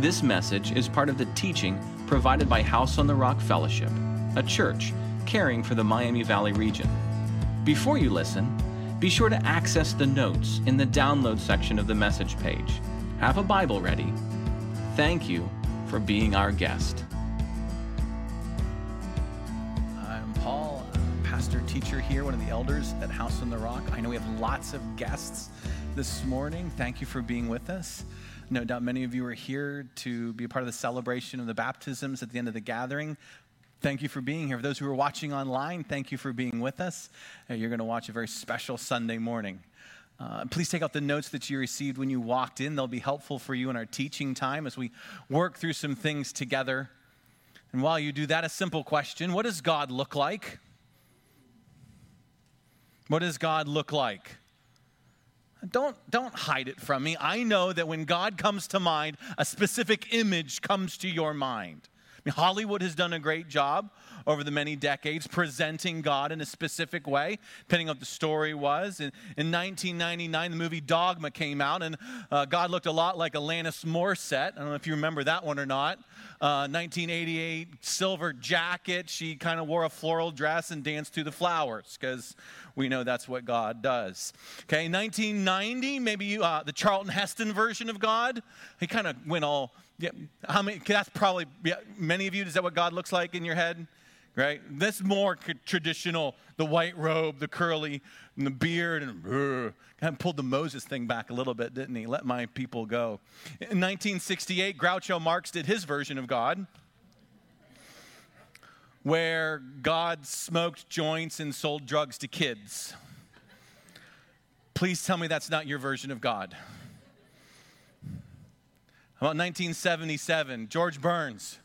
This message is part of the teaching provided by House on the Rock Fellowship, a church caring for the Miami Valley region. Before you listen, be sure to access the notes in the download section of the message page. Have a Bible ready. Thank you for being our guest. I'm Paul, pastor teacher here, one of the elders at House on the Rock. I know we have lots of guests this morning. Thank you for being with us. No doubt many of you are here to be a part of the celebration of the baptisms at the end of the gathering. Thank you for being here. For those who are watching online, thank you for being with us. Uh, you're going to watch a very special Sunday morning. Uh, please take out the notes that you received when you walked in. They'll be helpful for you in our teaching time as we work through some things together. And while you do that, a simple question What does God look like? What does God look like? Don't, don't hide it from me. I know that when God comes to mind, a specific image comes to your mind. I mean, Hollywood has done a great job over the many decades presenting God in a specific way, depending on what the story was. In, in 1999, the movie Dogma came out, and uh, God looked a lot like Alanis Morissette. I don't know if you remember that one or not. Uh, 1988, silver jacket. She kind of wore a floral dress and danced to the flowers because we know that's what God does. Okay, 1990, maybe you, uh, the Charlton Heston version of God. He kind of went all yeah, how many? That's probably yeah, many of you. Is that what God looks like in your head? Right. This more traditional. The white robe, the curly, and the beard, and kind of pulled the Moses thing back a little bit, didn't he? Let my people go. In 1968, Groucho Marx did his version of God, where God smoked joints and sold drugs to kids. Please tell me that's not your version of God. About 1977, George Burns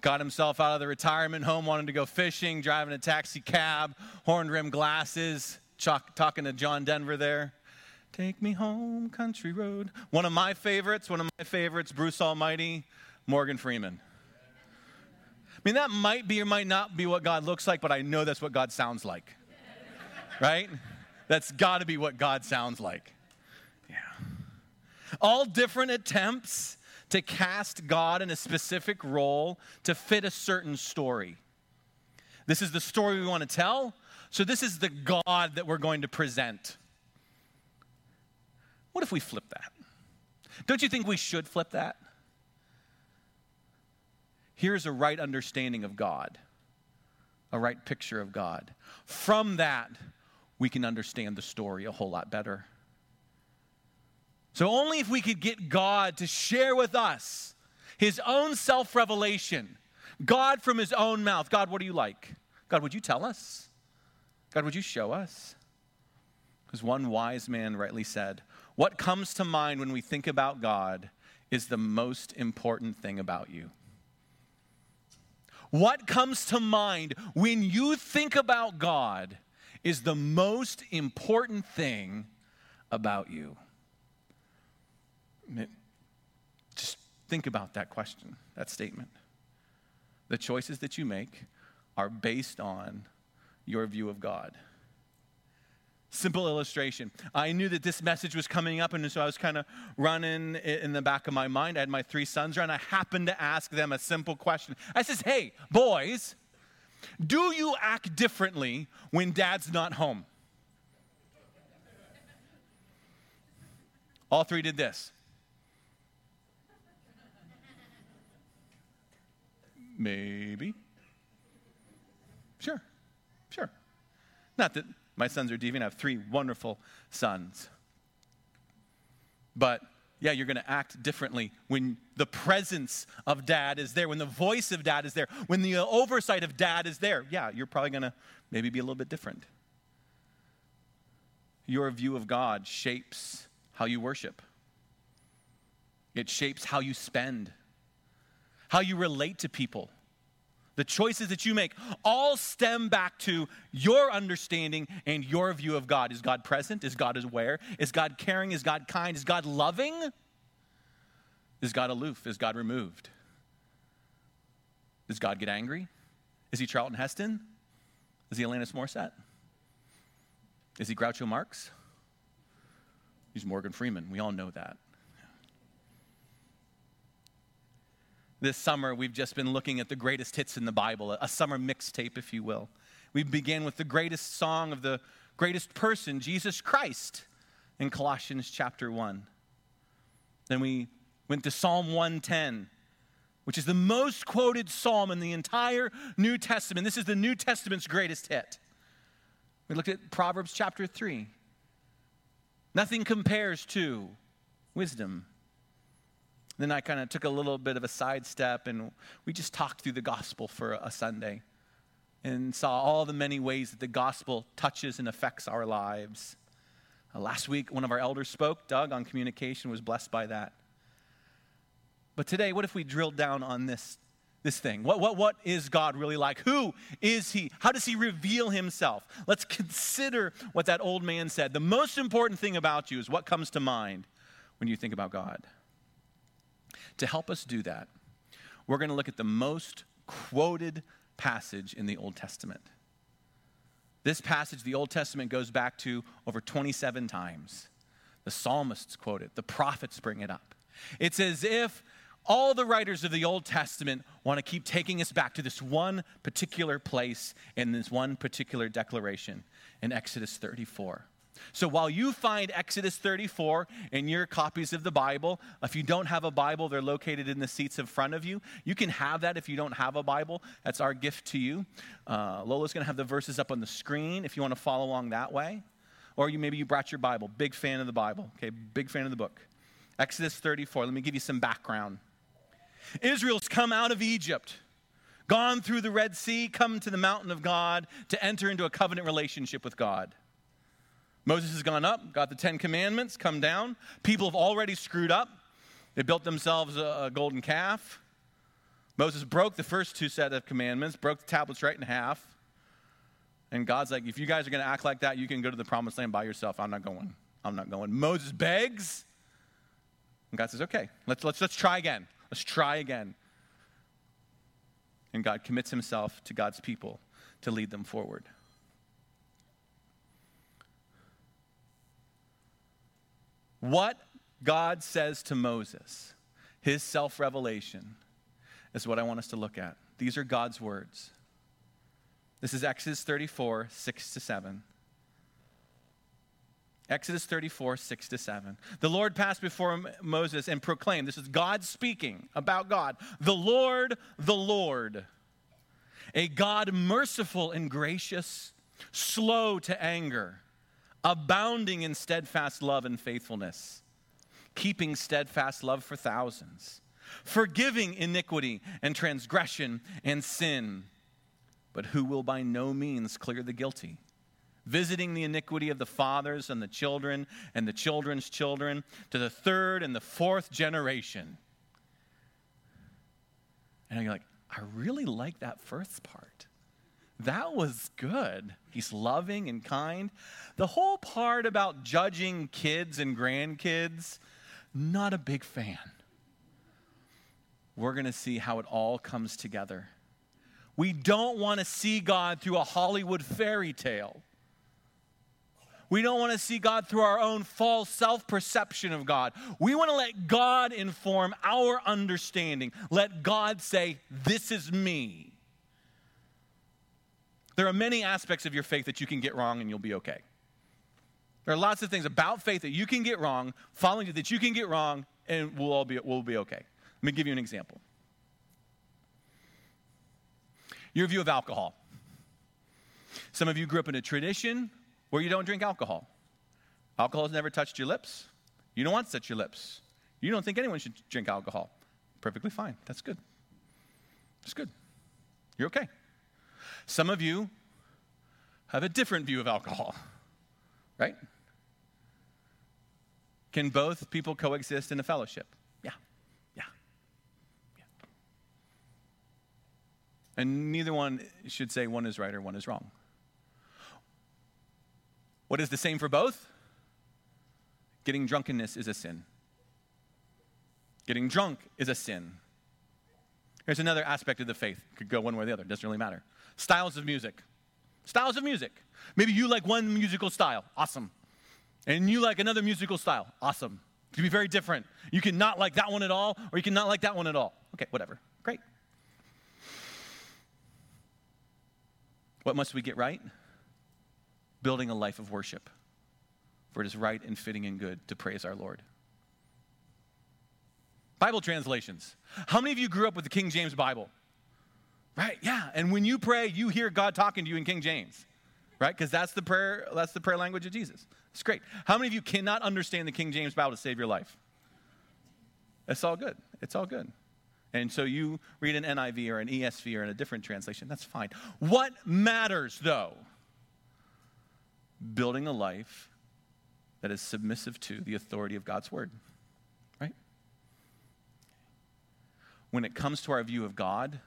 got himself out of the retirement home, wanted to go fishing, driving a taxi cab, horn rimmed glasses, talking to John Denver there. Take me home, country road. One of my favorites, one of my favorites, Bruce Almighty, Morgan Freeman. I mean, that might be or might not be what God looks like, but I know that's what God sounds like. right? That's got to be what God sounds like. Yeah. All different attempts to cast God in a specific role to fit a certain story. This is the story we want to tell, so this is the God that we're going to present. What if we flip that? Don't you think we should flip that? Here's a right understanding of God, a right picture of God. From that, we can understand the story a whole lot better. So, only if we could get God to share with us his own self revelation, God from his own mouth. God, what are you like? God, would you tell us? God, would you show us? Because one wise man rightly said, What comes to mind when we think about God is the most important thing about you. What comes to mind when you think about God is the most important thing about you. Just think about that question, that statement. The choices that you make are based on your view of God. Simple illustration. I knew that this message was coming up, and so I was kind of running in the back of my mind. I had my three sons around. I happened to ask them a simple question. I says, Hey, boys, do you act differently when dad's not home? All three did this. Maybe. Sure, sure. Not that my sons are deviant, I have three wonderful sons. But yeah, you're going to act differently when the presence of dad is there, when the voice of dad is there, when the oversight of dad is there. Yeah, you're probably going to maybe be a little bit different. Your view of God shapes how you worship, it shapes how you spend how you relate to people, the choices that you make, all stem back to your understanding and your view of God. Is God present? Is God aware? Is God caring? Is God kind? Is God loving? Is God aloof? Is God removed? Does God get angry? Is he Charlton Heston? Is he Alanis Morissette? Is he Groucho Marx? He's Morgan Freeman. We all know that. This summer, we've just been looking at the greatest hits in the Bible, a summer mixtape, if you will. We began with the greatest song of the greatest person, Jesus Christ, in Colossians chapter 1. Then we went to Psalm 110, which is the most quoted psalm in the entire New Testament. This is the New Testament's greatest hit. We looked at Proverbs chapter 3. Nothing compares to wisdom. Then I kind of took a little bit of a sidestep and we just talked through the gospel for a Sunday and saw all the many ways that the gospel touches and affects our lives. Uh, last week, one of our elders spoke, Doug, on communication, was blessed by that. But today, what if we drilled down on this, this thing? What, what, what is God really like? Who is He? How does He reveal Himself? Let's consider what that old man said. The most important thing about you is what comes to mind when you think about God. To help us do that, we're going to look at the most quoted passage in the Old Testament. This passage, the Old Testament, goes back to over 27 times. The psalmists quote it, the prophets bring it up. It's as if all the writers of the Old Testament want to keep taking us back to this one particular place in this one particular declaration in Exodus 34. So while you find Exodus 34 in your copies of the Bible, if you don't have a Bible, they're located in the seats in front of you. You can have that if you don't have a Bible. That's our gift to you. Uh, Lola's going to have the verses up on the screen if you want to follow along that way. Or you maybe you brought your Bible. Big fan of the Bible. Okay, big fan of the book. Exodus 34. Let me give you some background. Israel's come out of Egypt gone through the Red Sea, come to the mountain of God to enter into a covenant relationship with God. Moses has gone up, got the Ten Commandments, come down. People have already screwed up. They built themselves a, a golden calf. Moses broke the first two set of commandments, broke the tablets right in half. And God's like, if you guys are going to act like that, you can go to the promised land by yourself. I'm not going. I'm not going. Moses begs. And God says, okay, let's, let's, let's try again. Let's try again. And God commits himself to God's people to lead them forward. What God says to Moses, his self revelation, is what I want us to look at. These are God's words. This is Exodus 34, 6 to 7. Exodus 34, 6 to 7. The Lord passed before Moses and proclaimed, this is God speaking about God, the Lord, the Lord, a God merciful and gracious, slow to anger abounding in steadfast love and faithfulness, keeping steadfast love for thousands, forgiving iniquity and transgression and sin, but who will by no means clear the guilty, visiting the iniquity of the fathers and the children and the children's children to the third and the fourth generation. And you're like, I really like that first part. That was good. He's loving and kind. The whole part about judging kids and grandkids, not a big fan. We're going to see how it all comes together. We don't want to see God through a Hollywood fairy tale. We don't want to see God through our own false self perception of God. We want to let God inform our understanding. Let God say, This is me. There are many aspects of your faith that you can get wrong and you'll be okay. There are lots of things about faith that you can get wrong, following that you can get wrong, and we'll all be, we'll be okay. Let me give you an example. Your view of alcohol. Some of you grew up in a tradition where you don't drink alcohol. Alcohol has never touched your lips. You don't want to touch your lips. You don't think anyone should drink alcohol. Perfectly fine. That's good. That's good. You're okay. Some of you have a different view of alcohol, right? Can both people coexist in a fellowship? Yeah. Yeah. Yeah. And neither one should say one is right or one is wrong. What is the same for both? Getting drunkenness is a sin. Getting drunk is a sin. Here's another aspect of the faith. Could go one way or the other, It doesn't really matter. Styles of music. Styles of music. Maybe you like one musical style. Awesome. And you like another musical style. Awesome. It can be very different. You can not like that one at all, or you can not like that one at all. Okay, whatever. Great. What must we get right? Building a life of worship. For it is right and fitting and good to praise our Lord. Bible translations. How many of you grew up with the King James Bible? Right? Yeah. And when you pray, you hear God talking to you in King James. Right? Because that's the prayer, that's the prayer language of Jesus. It's great. How many of you cannot understand the King James Bible to save your life? It's all good. It's all good. And so you read an NIV or an ESV or in a different translation. That's fine. What matters, though? Building a life that is submissive to the authority of God's word. Right? When it comes to our view of God,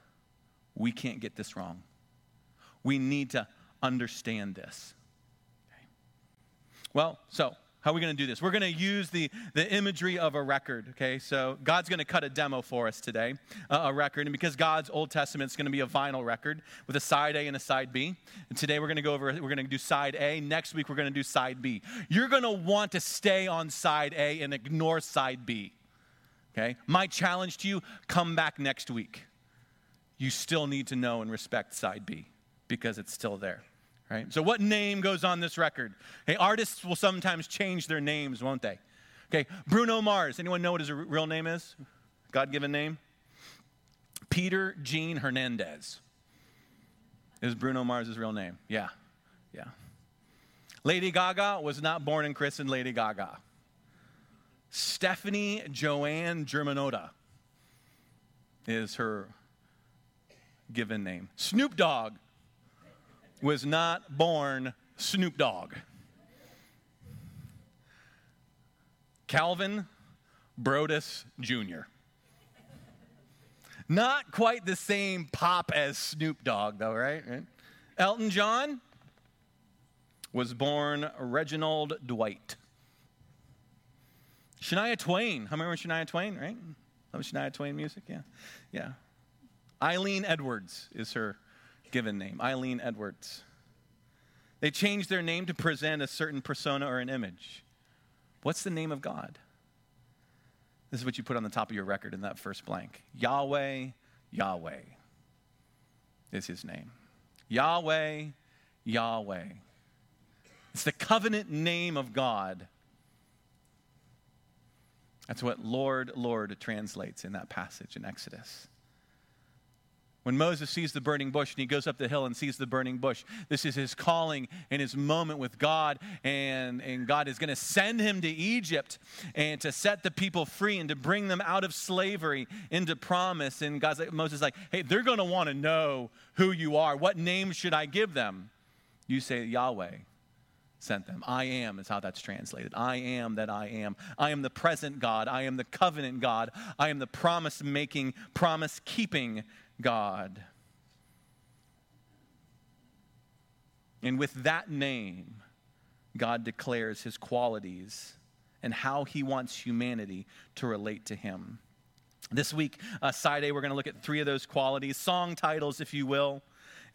we can't get this wrong. We need to understand this. Okay. Well, so how are we going to do this? We're going to use the, the imagery of a record, okay? So God's going to cut a demo for us today, uh, a record. And because God's Old Testament is going to be a vinyl record with a side A and a side B. And today we're going to go over, we're going to do side A. Next week we're going to do side B. You're going to want to stay on side A and ignore side B, okay? My challenge to you come back next week. You still need to know and respect side B because it's still there. Right? So, what name goes on this record? Hey, artists will sometimes change their names, won't they? Okay, Bruno Mars. Anyone know what his real name is? God given name? Peter Gene Hernandez. Is Bruno Mars' real name? Yeah, yeah. Lady Gaga was not born and christened Lady Gaga. Stefani Joanne Germanotta is her given name. Snoop Dogg was not born Snoop Dogg. Calvin Broadus Jr. Not quite the same pop as Snoop Dogg, though, right? right? Elton John was born Reginald Dwight. Shania Twain. How many remember Shania Twain, right? Love Shania Twain music? Yeah. Yeah. Eileen Edwards is her given name, Eileen Edwards. They changed their name to present a certain persona or an image. What's the name of God? This is what you put on the top of your record in that first blank Yahweh, Yahweh is his name. Yahweh, Yahweh. It's the covenant name of God. That's what Lord, Lord translates in that passage in Exodus. When Moses sees the burning bush and he goes up the hill and sees the burning bush, this is his calling and his moment with God. And, and God is going to send him to Egypt and to set the people free and to bring them out of slavery into promise. And God's like, Moses is like, hey, they're going to want to know who you are. What name should I give them? You say, Yahweh sent them. I am is how that's translated. I am that I am. I am the present God. I am the covenant God. I am the promise making, promise keeping God. And with that name, God declares his qualities and how he wants humanity to relate to him. This week, uh, side A, we're going to look at three of those qualities, song titles, if you will.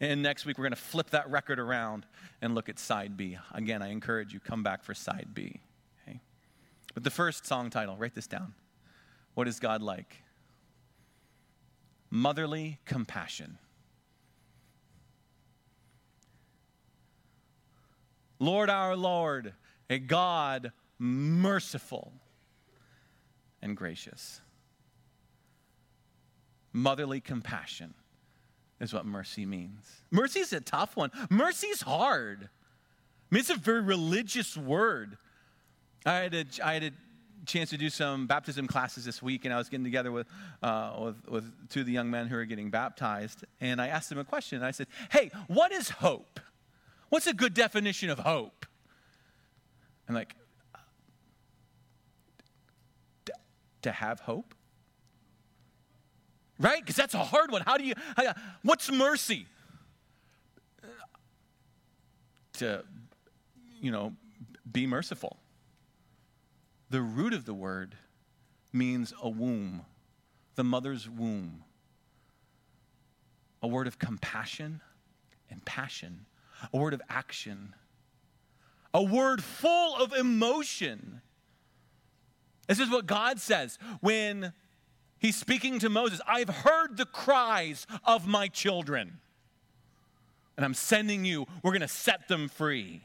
And next week, we're going to flip that record around and look at side B. Again, I encourage you, come back for side B. Okay? But the first song title, write this down. What is God like? Motherly compassion. Lord our Lord, a God merciful and gracious. Motherly compassion is what mercy means. Mercy is a tough one. Mercy is hard. I mean, it's a very religious word. I had a, I had a chance to do some baptism classes this week, and I was getting together with, uh, with, with two of the young men who are getting baptized, and I asked them a question. I said, Hey, what is hope? What's a good definition of hope? And like, to have hope? Right? Because that's a hard one. How do you, how, what's mercy? To, you know, be merciful. The root of the word means a womb, the mother's womb. A word of compassion and passion, a word of action, a word full of emotion. This is what God says when He's speaking to Moses I've heard the cries of my children. and I'm sending you. We're going to set them free.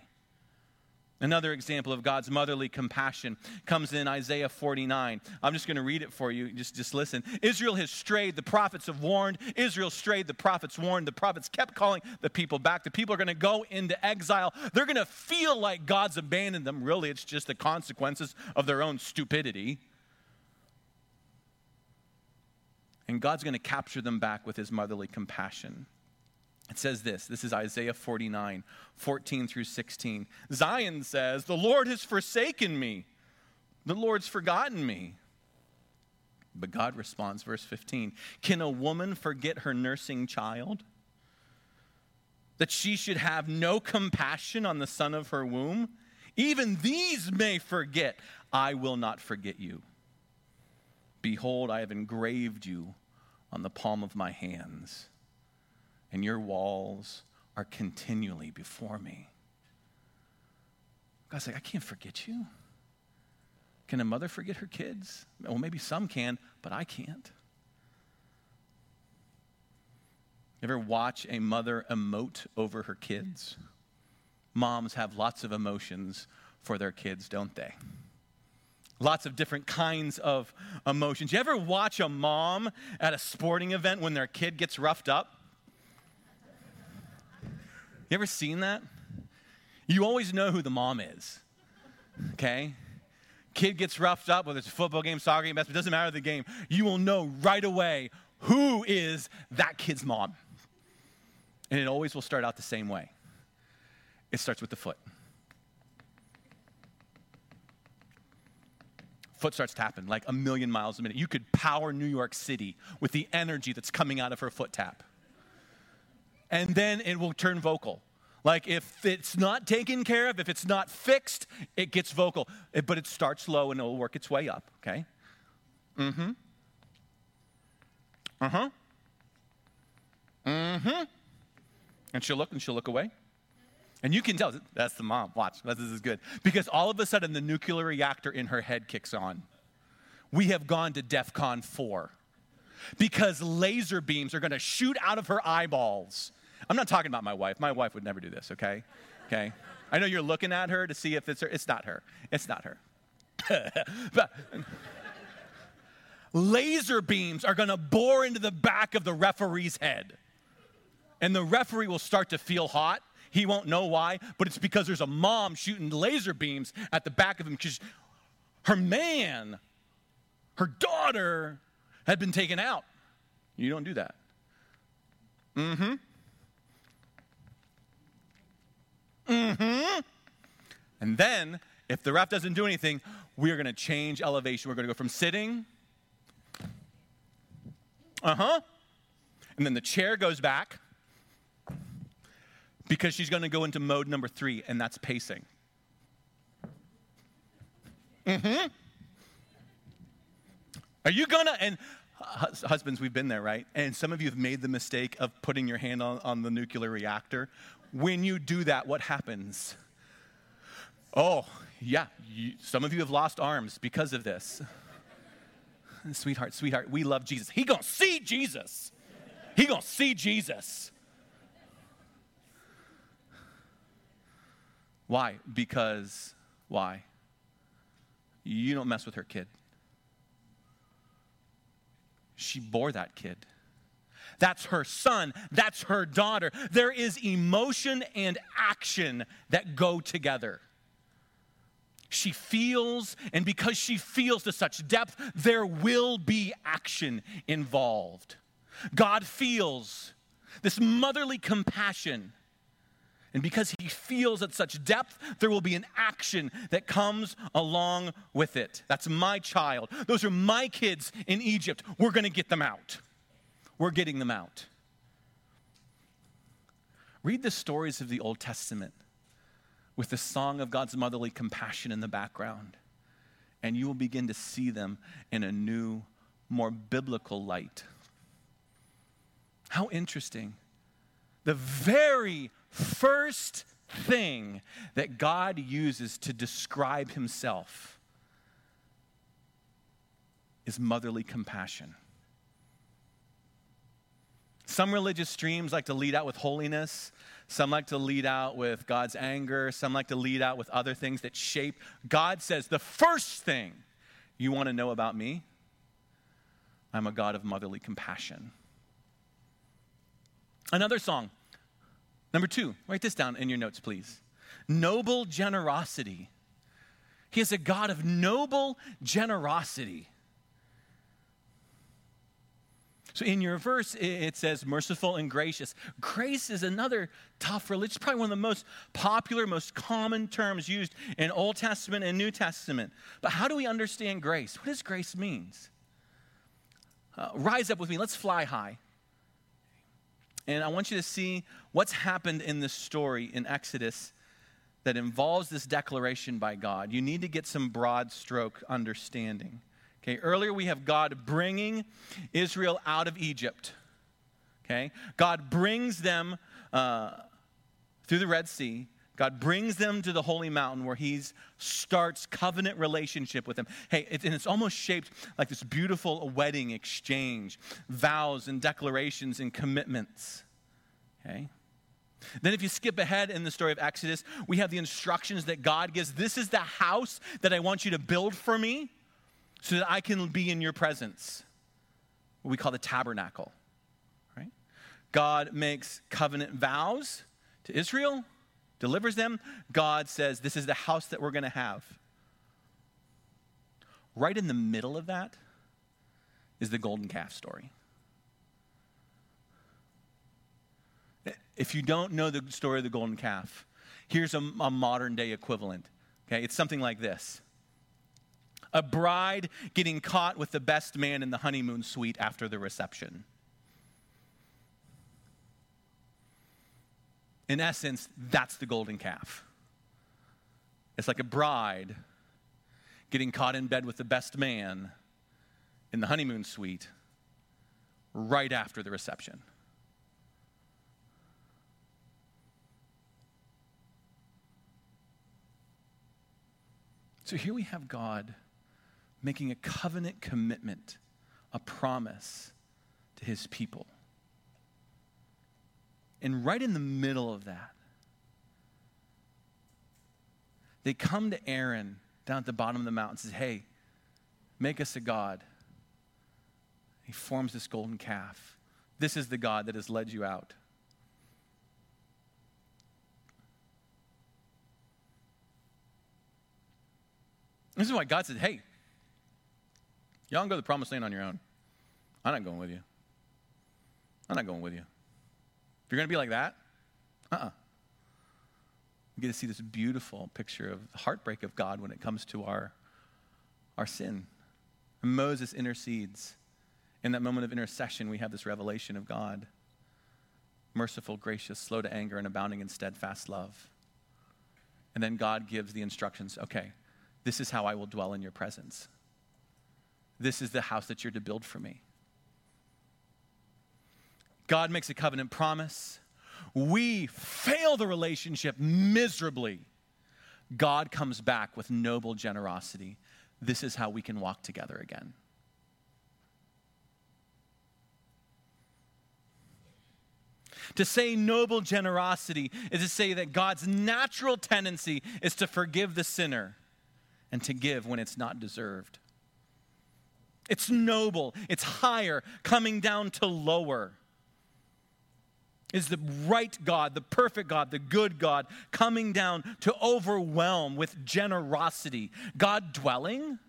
Another example of God's motherly compassion comes in Isaiah 49. I'm just going to read it for you. Just, just listen. Israel has strayed. The prophets have warned. Israel strayed. The prophets warned. The prophets kept calling the people back. The people are going to go into exile. They're going to feel like God's abandoned them. Really, it's just the consequences of their own stupidity. And God's going to capture them back with his motherly compassion. It says this this is Isaiah 49, 14 through 16. Zion says, The Lord has forsaken me, the Lord's forgotten me. But God responds, verse 15 Can a woman forget her nursing child? That she should have no compassion on the son of her womb? Even these may forget. I will not forget you. Behold, I have engraved you on the palm of my hands and your walls are continually before me. God's like, I can't forget you. Can a mother forget her kids? Well, maybe some can, but I can't. Ever watch a mother emote over her kids? Moms have lots of emotions for their kids, don't they? Lots of different kinds of emotions. You ever watch a mom at a sporting event when their kid gets roughed up? You ever seen that? You always know who the mom is. Okay? Kid gets roughed up, whether it's a football game, soccer game, basketball, doesn't matter the game. You will know right away who is that kid's mom. And it always will start out the same way. It starts with the foot. Foot starts tapping like a million miles a minute. You could power New York City with the energy that's coming out of her foot tap and then it will turn vocal. Like if it's not taken care of, if it's not fixed, it gets vocal. It, but it starts low and it'll work its way up, okay? Mm hmm. Uh huh. Mm hmm. And she'll look and she'll look away. And you can tell that's the mom. Watch, this is good. Because all of a sudden, the nuclear reactor in her head kicks on. We have gone to DEF CON 4 because laser beams are going to shoot out of her eyeballs I'm not talking about my wife. My wife would never do this, okay? Okay? I know you're looking at her to see if it's her. It's not her. It's not her. but laser beams are going to bore into the back of the referee's head. And the referee will start to feel hot. He won't know why, but it's because there's a mom shooting laser beams at the back of him because her man, her daughter, had been taken out. You don't do that. Mm hmm. Mm-hmm. And then, if the ref doesn't do anything, we're going to change elevation. We're going to go from sitting, uh huh, and then the chair goes back because she's going to go into mode number three, and that's pacing. Mm-hmm. Are you gonna and husbands, we've been there, right? And some of you have made the mistake of putting your hand on, on the nuclear reactor when you do that, what happens? Oh, yeah, you, some of you have lost arms because of this. Sweetheart, sweetheart, we love Jesus. He gonna see Jesus. He gonna see Jesus. Why? Because, why? You don't mess with her kid. She bore that kid. That's her son. That's her daughter. There is emotion and action that go together. She feels, and because she feels to such depth, there will be action involved. God feels this motherly compassion. And because he feels at such depth, there will be an action that comes along with it. That's my child. Those are my kids in Egypt. We're going to get them out we're getting them out. Read the stories of the Old Testament with the song of God's motherly compassion in the background, and you will begin to see them in a new, more biblical light. How interesting. The very first thing that God uses to describe himself is motherly compassion. Some religious streams like to lead out with holiness. Some like to lead out with God's anger. Some like to lead out with other things that shape. God says the first thing you want to know about me, I'm a God of motherly compassion. Another song, number two, write this down in your notes, please. Noble generosity. He is a God of noble generosity. So in your verse, it says merciful and gracious. Grace is another tough religion. It's probably one of the most popular, most common terms used in Old Testament and New Testament. But how do we understand grace? What does grace mean? Uh, rise up with me. Let's fly high. And I want you to see what's happened in this story in Exodus that involves this declaration by God. You need to get some broad stroke understanding. Okay, earlier we have God bringing Israel out of Egypt. Okay, God brings them uh, through the Red Sea. God brings them to the holy mountain where he starts covenant relationship with them. Hey, it, and it's almost shaped like this beautiful wedding exchange, vows and declarations and commitments. Okay? Then, if you skip ahead in the story of Exodus, we have the instructions that God gives. This is the house that I want you to build for me so that I can be in your presence. What we call the tabernacle. Right? God makes covenant vows to Israel, delivers them. God says, This is the house that we're going to have. Right in the middle of that is the golden calf story. If you don't know the story of the golden calf, here's a, a modern day equivalent. Okay, it's something like this a bride getting caught with the best man in the honeymoon suite after the reception. In essence, that's the golden calf. It's like a bride getting caught in bed with the best man in the honeymoon suite right after the reception. So here we have God making a covenant commitment, a promise to his people. And right in the middle of that, they come to Aaron down at the bottom of the mountain and says, Hey, make us a God. He forms this golden calf. This is the God that has led you out. This is why God said, Hey, Y'all can go to the promised land on your own. I'm not going with you. I'm not going with you. If you're going to be like that, uh uh-uh. uh We get to see this beautiful picture of the heartbreak of God when it comes to our, our sin. And Moses intercedes. In that moment of intercession, we have this revelation of God merciful, gracious, slow to anger, and abounding in steadfast love. And then God gives the instructions okay, this is how I will dwell in your presence. This is the house that you're to build for me. God makes a covenant promise. We fail the relationship miserably. God comes back with noble generosity. This is how we can walk together again. To say noble generosity is to say that God's natural tendency is to forgive the sinner and to give when it's not deserved. It's noble, it's higher, coming down to lower. Is the right God, the perfect God, the good God, coming down to overwhelm with generosity. God dwelling.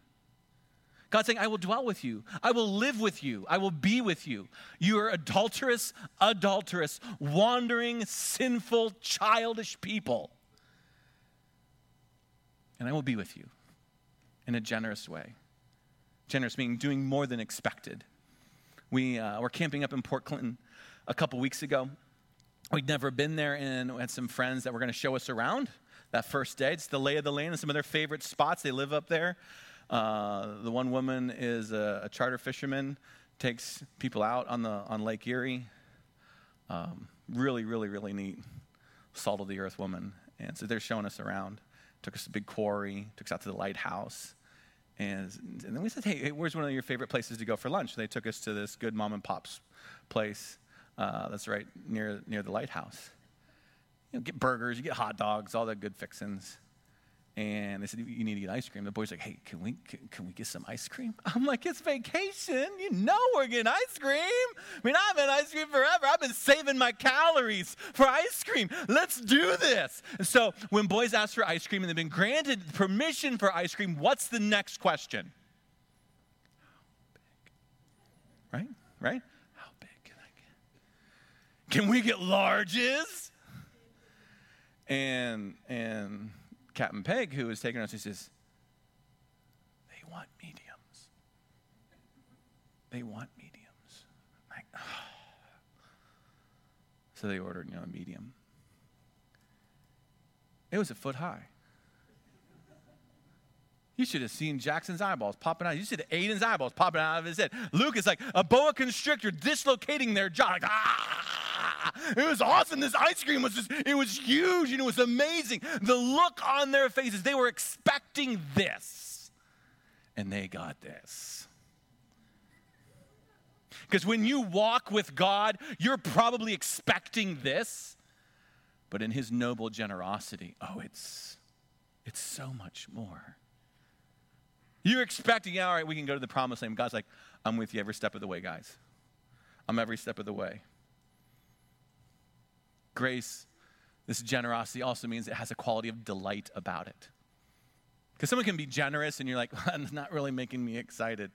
God saying, I will dwell with you. I will live with you. I will be with you. You are adulterous, adulterous, wandering, sinful, childish people. And I will be with you in a generous way. Generous meaning doing more than expected. We uh, were camping up in Port Clinton a couple weeks ago. We'd never been there, and we had some friends that were going to show us around that first day. It's the lay of the land and some of their favorite spots. They live up there. Uh, the one woman is a, a, charter fisherman, takes people out on, the, on Lake Erie. Um, really, really, really neat. Salt of the earth woman. And so they're showing us around. Took us to big quarry, took us out to the lighthouse. And, and then we said, hey, where's one of your favorite places to go for lunch? They took us to this good mom and pop's place Uh, that's right near, near the lighthouse. You know, get burgers, you get hot dogs, all the good fixings. And they said, You need to get ice cream. The boy's like, Hey, can we, can, can, we get some ice cream? I'm like, It's vacation. You know we're getting ice cream. I mean, I've had ice cream forever. I've been saving my calories for ice cream. Let's do this. And so when boys ask for ice cream and they've been granted permission for ice cream, what's the next question? Right? Right? How big can I get? Can we get larges? And, and, Captain Peg, who was taking us, he says, They want mediums. They want mediums. Like, oh. So they ordered, you know, a medium. It was a foot high. You should have seen Jackson's eyeballs popping out. You should have Aiden's eyeballs popping out of his head. Luke is like a boa constrictor dislocating their jaw. Like, ah! It was awesome. This ice cream was just, it was huge and it was amazing. The look on their faces, they were expecting this. And they got this. Because when you walk with God, you're probably expecting this. But in his noble generosity, oh, it's it's so much more. You're expecting, yeah, all right, we can go to the promised land. God's like, I'm with you every step of the way, guys. I'm every step of the way. Grace, this generosity also means it has a quality of delight about it. Because someone can be generous and you're like, well, it's not really making me excited.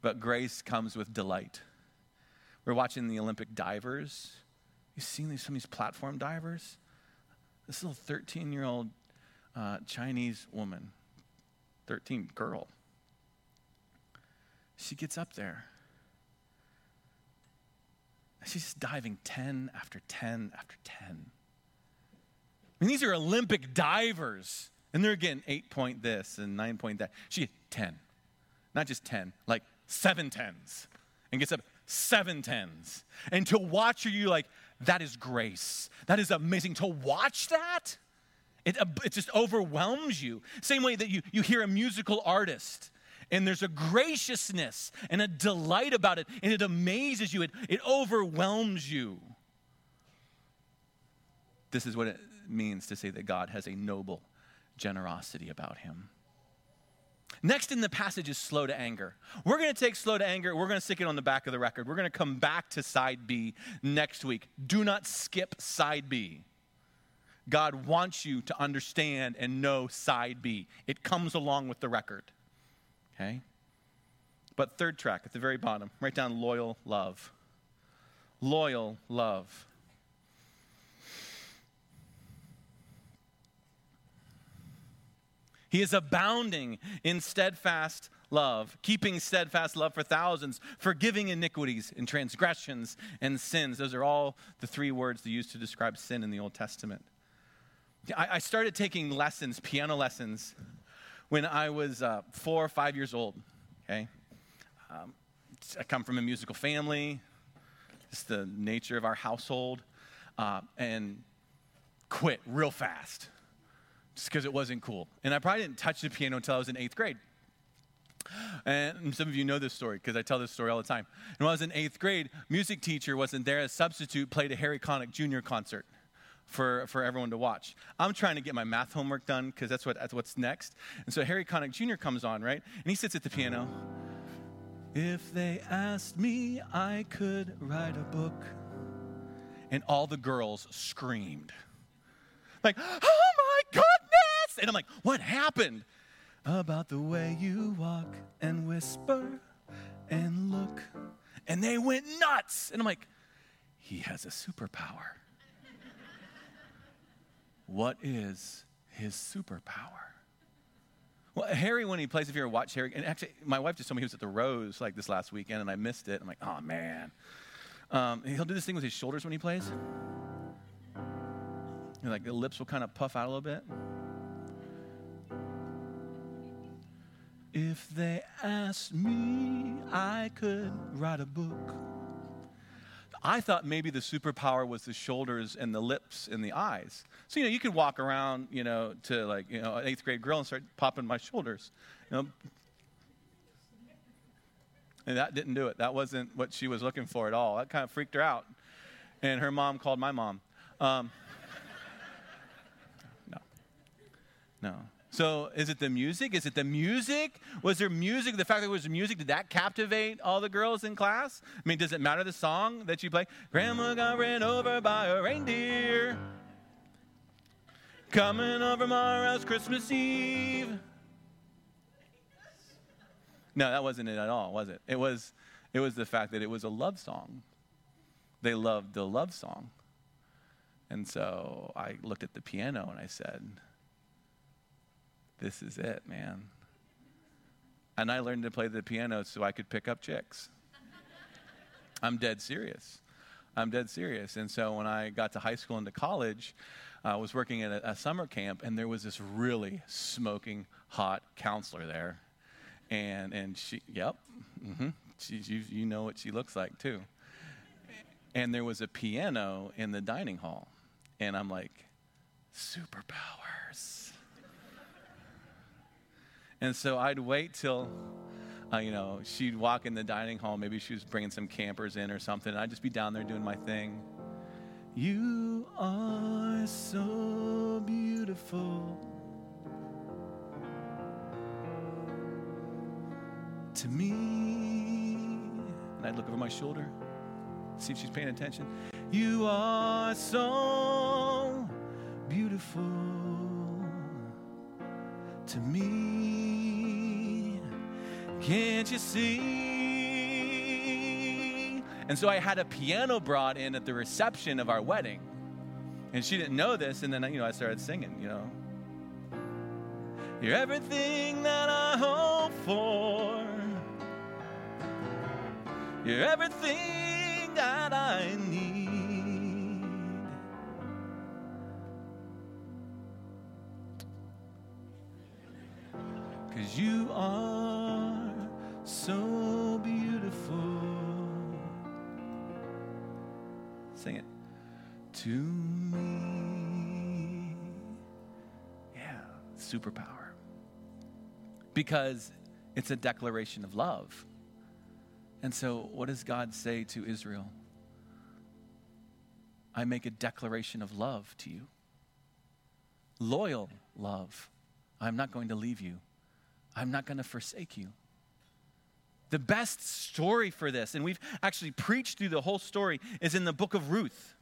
But grace comes with delight. We're watching the Olympic divers. You've seen these, some of these platform divers? This little 13 year old uh, Chinese woman 13 girl. She gets up there. She's diving 10 after 10 after 10. I mean, these are Olympic divers, and they're getting eight point this and nine point that. She gets 10. Not just 10, like seven tens. And gets up seven tens. And to watch her, you like, that is grace. That is amazing. To watch that, it, uh, it just overwhelms you. Same way that you, you hear a musical artist and there's a graciousness and a delight about it, and it amazes you, it, it overwhelms you. This is what it means to say that God has a noble generosity about him. Next in the passage is slow to anger. We're going to take slow to anger, we're going to stick it on the back of the record. We're going to come back to side B next week. Do not skip side B. God wants you to understand and know side B. It comes along with the record. Okay? But third track at the very bottom, write down loyal love. Loyal love. He is abounding in steadfast love, keeping steadfast love for thousands, forgiving iniquities and transgressions and sins. Those are all the three words they used to describe sin in the Old Testament. I, I started taking lessons, piano lessons, when I was uh, four or five years old. Okay, um, I come from a musical family. It's the nature of our household, uh, and quit real fast just because it wasn't cool. And I probably didn't touch the piano until I was in eighth grade. And some of you know this story because I tell this story all the time. And when I was in eighth grade, music teacher wasn't there. A substitute played a Harry Connick Jr. concert for, for everyone to watch. I'm trying to get my math homework done because that's, what, that's what's next. And so Harry Connick Jr. comes on, right? And he sits at the piano. If they asked me, I could write a book. And all the girls screamed. Like, oh my goodness! And I'm like, what happened? About the way you walk and whisper and look. And they went nuts. And I'm like, he has a superpower. What is his superpower? Well, Harry, when he plays, if you ever watch Harry, and actually, my wife just told me he was at the Rose like this last weekend, and I missed it. I'm like, oh man. Um, he'll do this thing with his shoulders when he plays. And like the lips will kind of puff out a little bit. If they asked me, I could write a book I thought maybe the superpower was the shoulders and the lips and the eyes. So, you know, you could walk around, you know, to like, you know, an eighth grade girl and start popping my shoulders. You know, and that didn't do it. That wasn't what she was looking for at all. That kind of freaked her out. And her mom called my mom. Um, no. No. So is it the music? Is it the music? Was there music? The fact that it was music, did that captivate all the girls in class? I mean, does it matter the song that you play? Grandma got ran over by a reindeer. Coming over house Christmas Eve. No, that wasn't it at all, was it? It was it was the fact that it was a love song. They loved the love song. And so I looked at the piano and I said, This is it, man. And I learned to play the piano so I could pick up chicks. I'm dead serious. I'm dead serious. And so when I got to high school and to college, I was working at a, a summer camp, and there was this really smoking hot counselor there. And, and she, yep, mm-hmm, she, you, you know what she looks like too. And there was a piano in the dining hall. And I'm like, superpowers. And so I'd wait till, uh, you know, she'd walk in the dining hall. Maybe she was bringing some campers in or something. And I'd just be down there doing my thing. You are so beautiful to me. And I'd look over my shoulder, see if she's paying attention. You are so beautiful to me. Can't you see? And so I had a piano brought in at the reception of our wedding. And she didn't know this. And then, you know, I started singing, you know. You're everything that I hope for. You're everything that I need. Cause you are Because it's a declaration of love. And so, what does God say to Israel? I make a declaration of love to you. Loyal love. I'm not going to leave you. I'm not going to forsake you the best story for this, and we've actually preached through the whole story, is in the book of Ruth.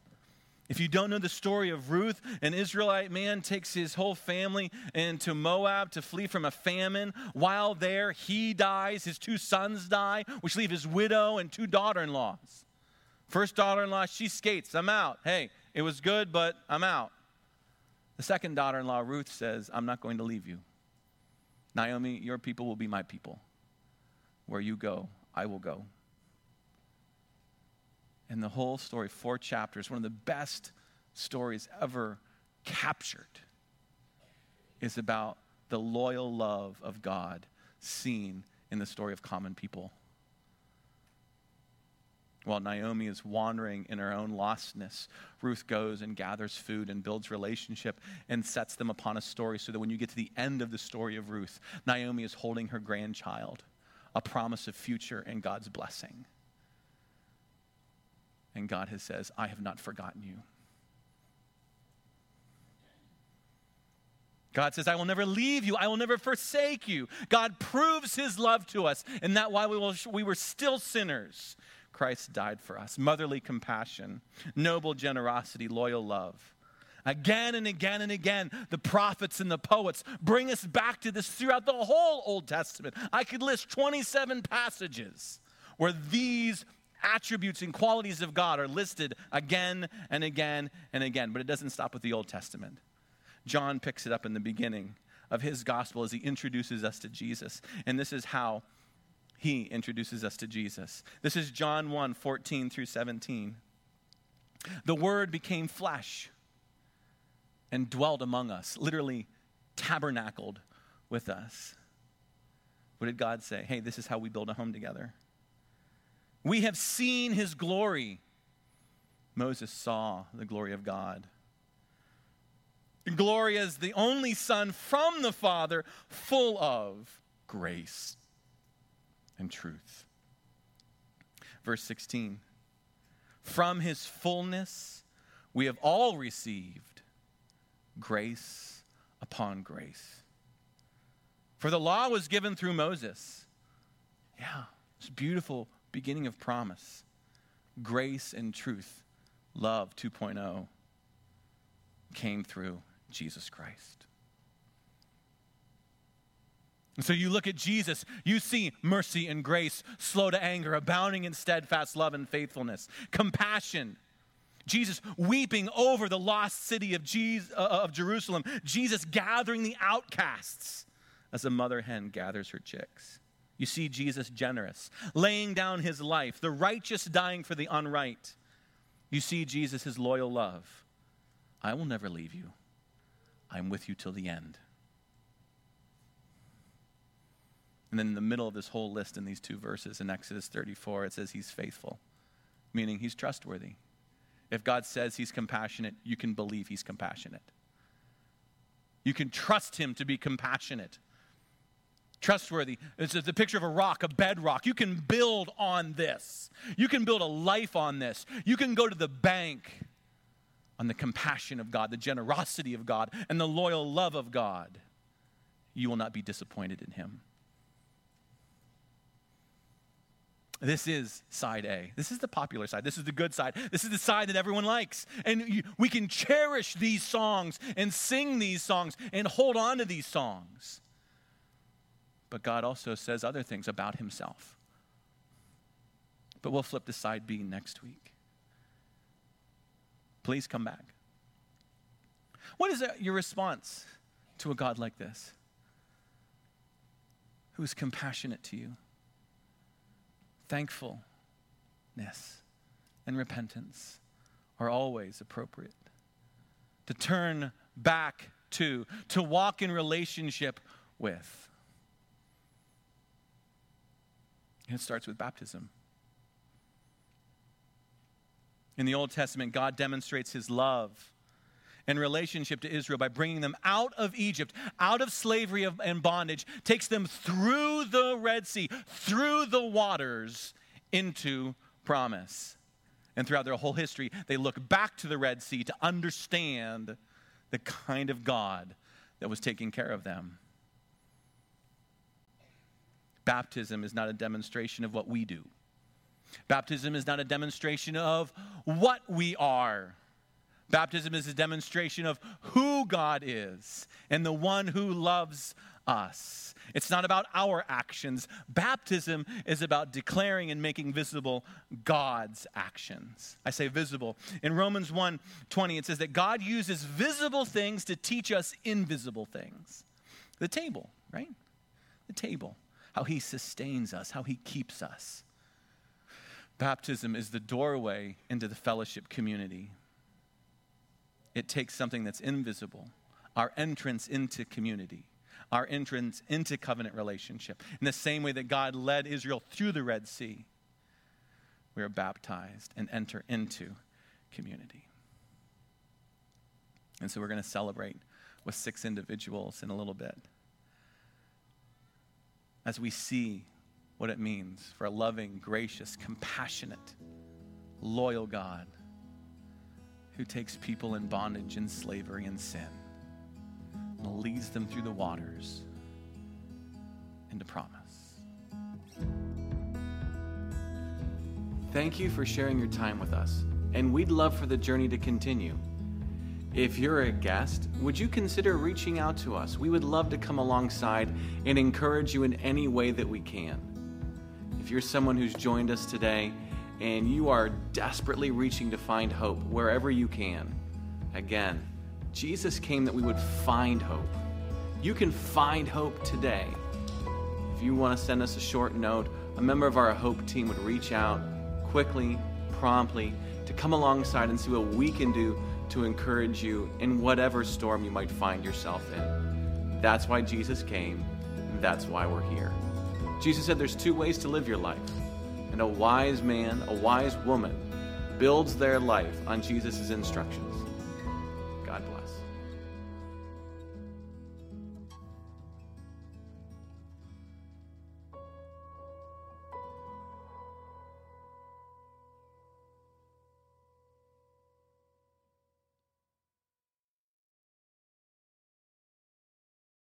If you don't know the story of Ruth, an Israelite man takes his whole family into Moab to flee from a famine. While there, he dies, his two sons die, which leave his widow and two daughter in laws. First daughter in law, she skates, I'm out. Hey, it was good, but I'm out. The second daughter in law, Ruth, says, I'm not going to leave you. Naomi, your people will be my people. Where you go, I will go. And the whole story, four chapters, one of the best stories ever captured, is about the loyal love of God seen in the story of common people. While Naomi is wandering in her own lostness, Ruth goes and gathers food and builds relationship and sets them upon a story so that when you get to the end of the story of Ruth, Naomi is holding her grandchild a promise of future and God's blessing. And God has says, I have not forgotten you. God says, I will never leave you. I will never forsake you. God proves his love to us, and that while we, will, we were still sinners, Christ died for us. Motherly compassion, noble generosity, loyal love. Again and again and again, the prophets and the poets bring us back to this throughout the whole Old Testament. I could list 27 passages where these attributes and qualities of God are listed again and again and again, but it doesn't stop with the Old Testament. John picks it up in the beginning of his gospel as he introduces us to Jesus. And this is how he introduces us to Jesus. This is John 1 14 through 17. The Word became flesh and dwelled among us, literally tabernacled with us. What did God say? Hey, this is how we build a home together. We have seen his glory. Moses saw the glory of God. Glory as the only Son from the Father, full of grace and truth. Verse 16 From his fullness, we have all received grace upon grace. For the law was given through Moses. Yeah, it's beautiful beginning of promise. Grace and truth, love 2.0 came through Jesus Christ. And so you look at Jesus, you see mercy and grace, slow to anger, abounding in steadfast love and faithfulness, compassion. Jesus weeping over the lost city of, Jesus, uh, of Jerusalem, Jesus gathering the outcasts as a mother hen gathers her chicks. You see Jesus generous, laying down his life, the righteous dying for the unright. You see Jesus, his loyal love. I will never leave you. I'm with you till the end. And then in the middle of this whole list in these two verses in Exodus 34, it says he's faithful, meaning he's trustworthy. If God says he's compassionate, you can believe he's compassionate. You can trust him to be compassionate. Trustworthy. It's the picture of a rock, a bedrock. You can build on this. You can build a life on this. You can go to the bank on the compassion of God, the generosity of God, and the loyal love of God. You will not be disappointed in him. This is side A. This is the popular side. This is the good side. This is the side that everyone likes. And we can cherish these songs and sing these songs and hold on to these songs. But God also says other things about himself. But we'll flip to side B next week. Please come back. What is your response to a God like this? Who is compassionate to you? thankfulness and repentance are always appropriate. To turn back to, to walk in relationship with. And it starts with baptism. In the Old Testament, God demonstrates his love and relationship to Israel by bringing them out of Egypt, out of slavery and bondage, takes them through the Red Sea, through the waters into promise. And throughout their whole history, they look back to the Red Sea to understand the kind of God that was taking care of them. Baptism is not a demonstration of what we do. Baptism is not a demonstration of what we are. Baptism is a demonstration of who God is and the one who loves us. It's not about our actions. Baptism is about declaring and making visible God's actions. I say visible. In Romans 1 20, it says that God uses visible things to teach us invisible things. The table, right? The table. How he sustains us, how he keeps us. Baptism is the doorway into the fellowship community it takes something that's invisible, our entrance into community, our entrance into covenant relationship. In the same way that God led Israel through the Red Sea, we are baptized and enter into community. And so we're going to celebrate with six individuals in a little bit as we see what it means for a loving, gracious, compassionate, loyal God who takes people in bondage and slavery and sin and leads them through the waters into promise. Thank you for sharing your time with us, and we'd love for the journey to continue. If you're a guest, would you consider reaching out to us? We would love to come alongside and encourage you in any way that we can. If you're someone who's joined us today and you are desperately reaching to find hope wherever you can, again, Jesus came that we would find hope. You can find hope today. If you want to send us a short note, a member of our Hope team would reach out quickly, promptly, to come alongside and see what we can do to encourage you in whatever storm you might find yourself in. That's why Jesus came. That's why we're here. Jesus said there's two ways to live your life and a wise man, a wise woman, builds their life on Jesus' instructions.